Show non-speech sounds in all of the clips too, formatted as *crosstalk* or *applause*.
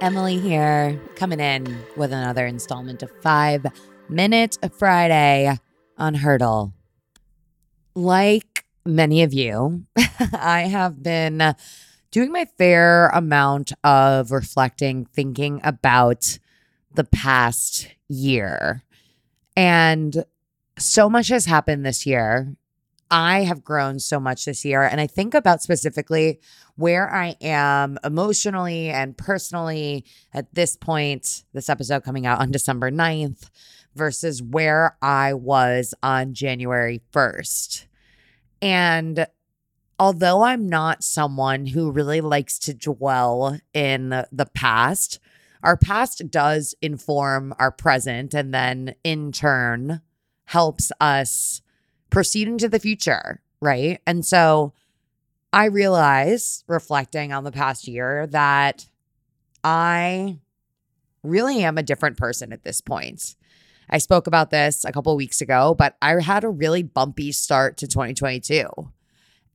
Emily here, coming in with another installment of Five Minute Friday on Hurdle. Like many of you, *laughs* I have been doing my fair amount of reflecting, thinking about the past year. And so much has happened this year. I have grown so much this year. And I think about specifically where I am emotionally and personally at this point, this episode coming out on December 9th, versus where I was on January 1st. And although I'm not someone who really likes to dwell in the past, our past does inform our present and then in turn helps us proceed into the future, right? And so I realize, reflecting on the past year, that I really am a different person at this point. I spoke about this a couple weeks ago, but I had a really bumpy start to 2022.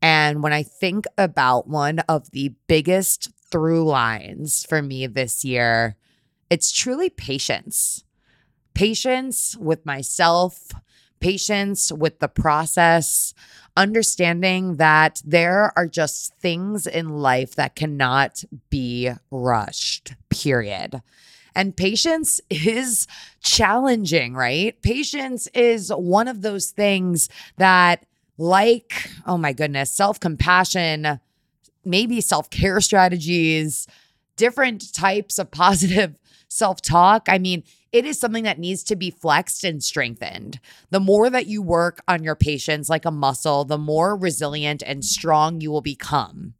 And when I think about one of the biggest through lines for me this year, it's truly patience. Patience with myself, patience with the process, understanding that there are just things in life that cannot be rushed, period. And patience is challenging, right? Patience is one of those things that, like, oh my goodness, self compassion, maybe self care strategies, different types of *laughs* positive self talk. I mean, it is something that needs to be flexed and strengthened. The more that you work on your patience like a muscle, the more resilient and strong you will become.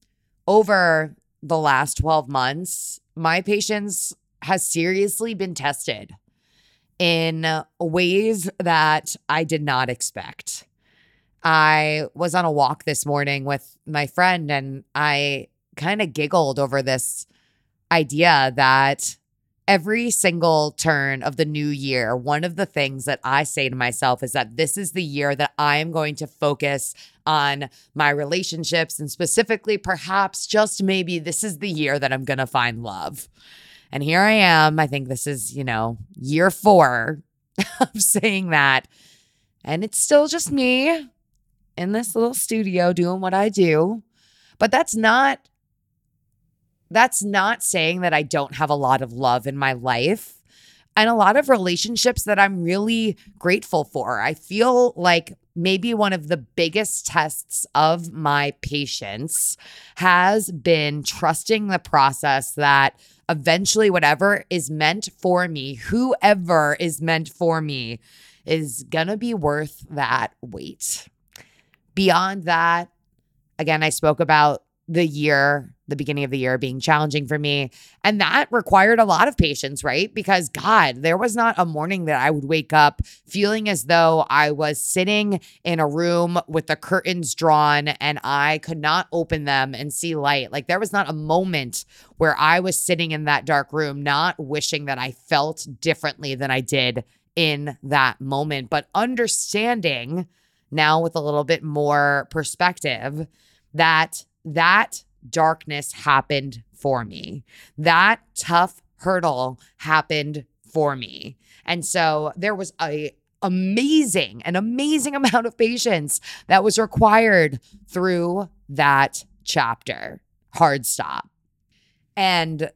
Over the last 12 months, my patience has seriously been tested in ways that I did not expect. I was on a walk this morning with my friend and I kind of giggled over this idea that every single turn of the new year, one of the things that I say to myself is that this is the year that I am going to focus on my relationships. And specifically, perhaps just maybe this is the year that I'm going to find love. And here I am. I think this is, you know, year four *laughs* of saying that. And it's still just me in this little studio doing what I do. But that's not that's not saying that I don't have a lot of love in my life and a lot of relationships that I'm really grateful for. I feel like maybe one of the biggest tests of my patience has been trusting the process that eventually, whatever is meant for me, whoever is meant for me, is gonna be worth that wait. Beyond that, again, I spoke about the year the beginning of the year being challenging for me. And that required a lot of patience, right? Because God, there was not a morning that I would wake up feeling as though I was sitting in a room with the curtains drawn and I could not open them and see light. Like there was not a moment where I was sitting in that dark room, not wishing that I felt differently than I did in that moment, but understanding now with a little bit more perspective that that darkness happened for me. That tough hurdle happened for me. And so there was a amazing, an amazing *laughs* amount of patience that was required through that chapter. Hard stop. And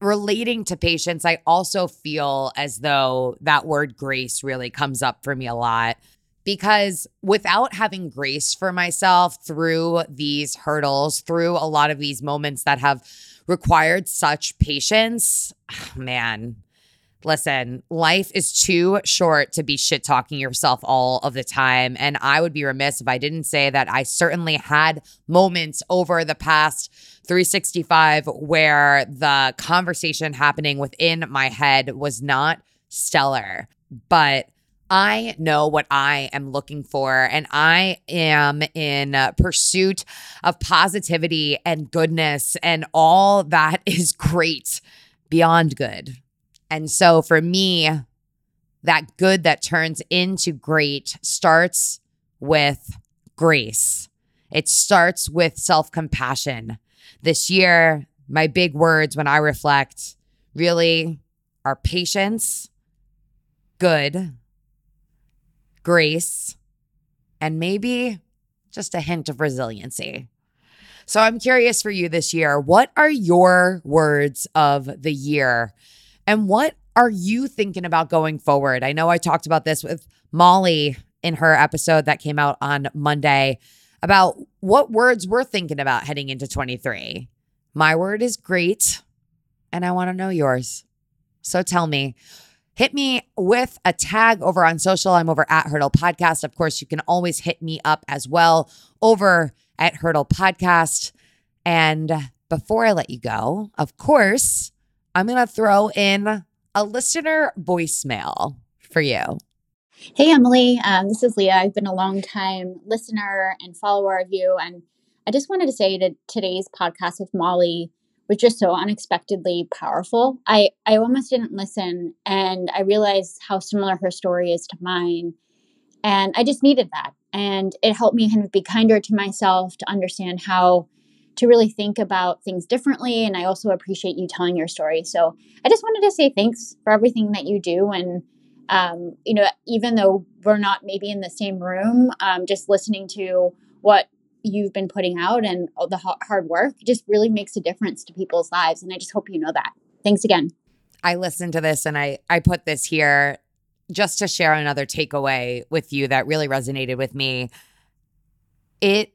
relating to patience, I also feel as though that word grace really comes up for me a lot because without having grace for myself through these hurdles, through a lot of these moments that have required such patience, *sighs* man, listen, life is too short to be shit talking yourself all of the time. And I would be remiss if I didn't say that I certainly had moments over the past 365 where the conversation happening within my head was not stellar. But I know what I am looking for, and I am in uh, pursuit of positivity and goodness, and all that *laughs* is great beyond good. And so for me, that good that turns into great starts with grace. It starts with self compassion. This year, my big words when I reflect really are patience, good, grace, and maybe just a hint of resiliency. So I'm curious for you this year, what are your words of the year? And what are you thinking about going forward? I know I talked about this with Molly in her episode that came out on Monday about what words we're thinking about heading into 23. My word is great, and I want to know yours. So tell me, hit me with a tag over on social. I'm over at Hurdle Podcast. Of course, you can always hit me up as well over at Hurdle Podcast. And before I let you go, of course, I'm going to throw in a listener voicemail for you. Hey, Emily. Um, this is Leah. I've been a long time listener and follower of you. And I just wanted to say that today's podcast with Molly was just so unexpectedly powerful. I, I almost didn't listen and I realized how similar her story is to mine. And I just needed that. And it helped me kind of be kinder to myself to understand how to really think about things differently. And I also appreciate you telling your story. So I just wanted to say thanks for everything that you do. And um, you know, even though we're not maybe in the same room, um, just listening to what you've been putting out and the hard work just really makes a difference to people's lives. And I just hope you know that. Thanks again. I listened to this and I I put this here just to share another takeaway with you that really resonated with me. It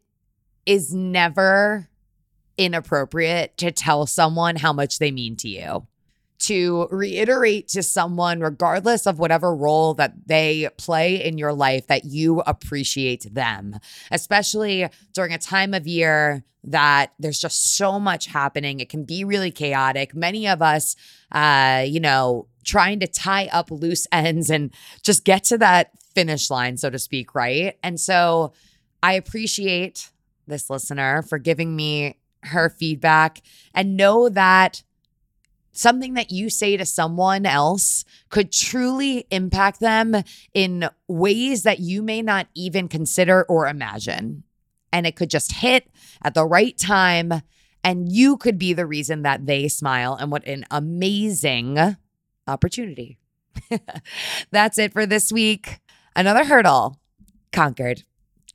is never inappropriate to tell someone how much they mean to you to reiterate to someone, regardless of whatever role that they play in your life, that you appreciate them, especially during a time of year that there's just so much happening. It can be really chaotic. Many of us, uh, you know, trying to tie up loose ends and just get to that finish line, so to speak, right? And so I appreciate this listener for giving me her feedback and know that something that you say to someone else could truly impact them in ways that you may not even consider or imagine. And it could just hit at the right time. And you could be the reason that they smile. And what an amazing opportunity. *laughs* That's it for this week. Another hurdle conquered.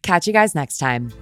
Catch you guys next time.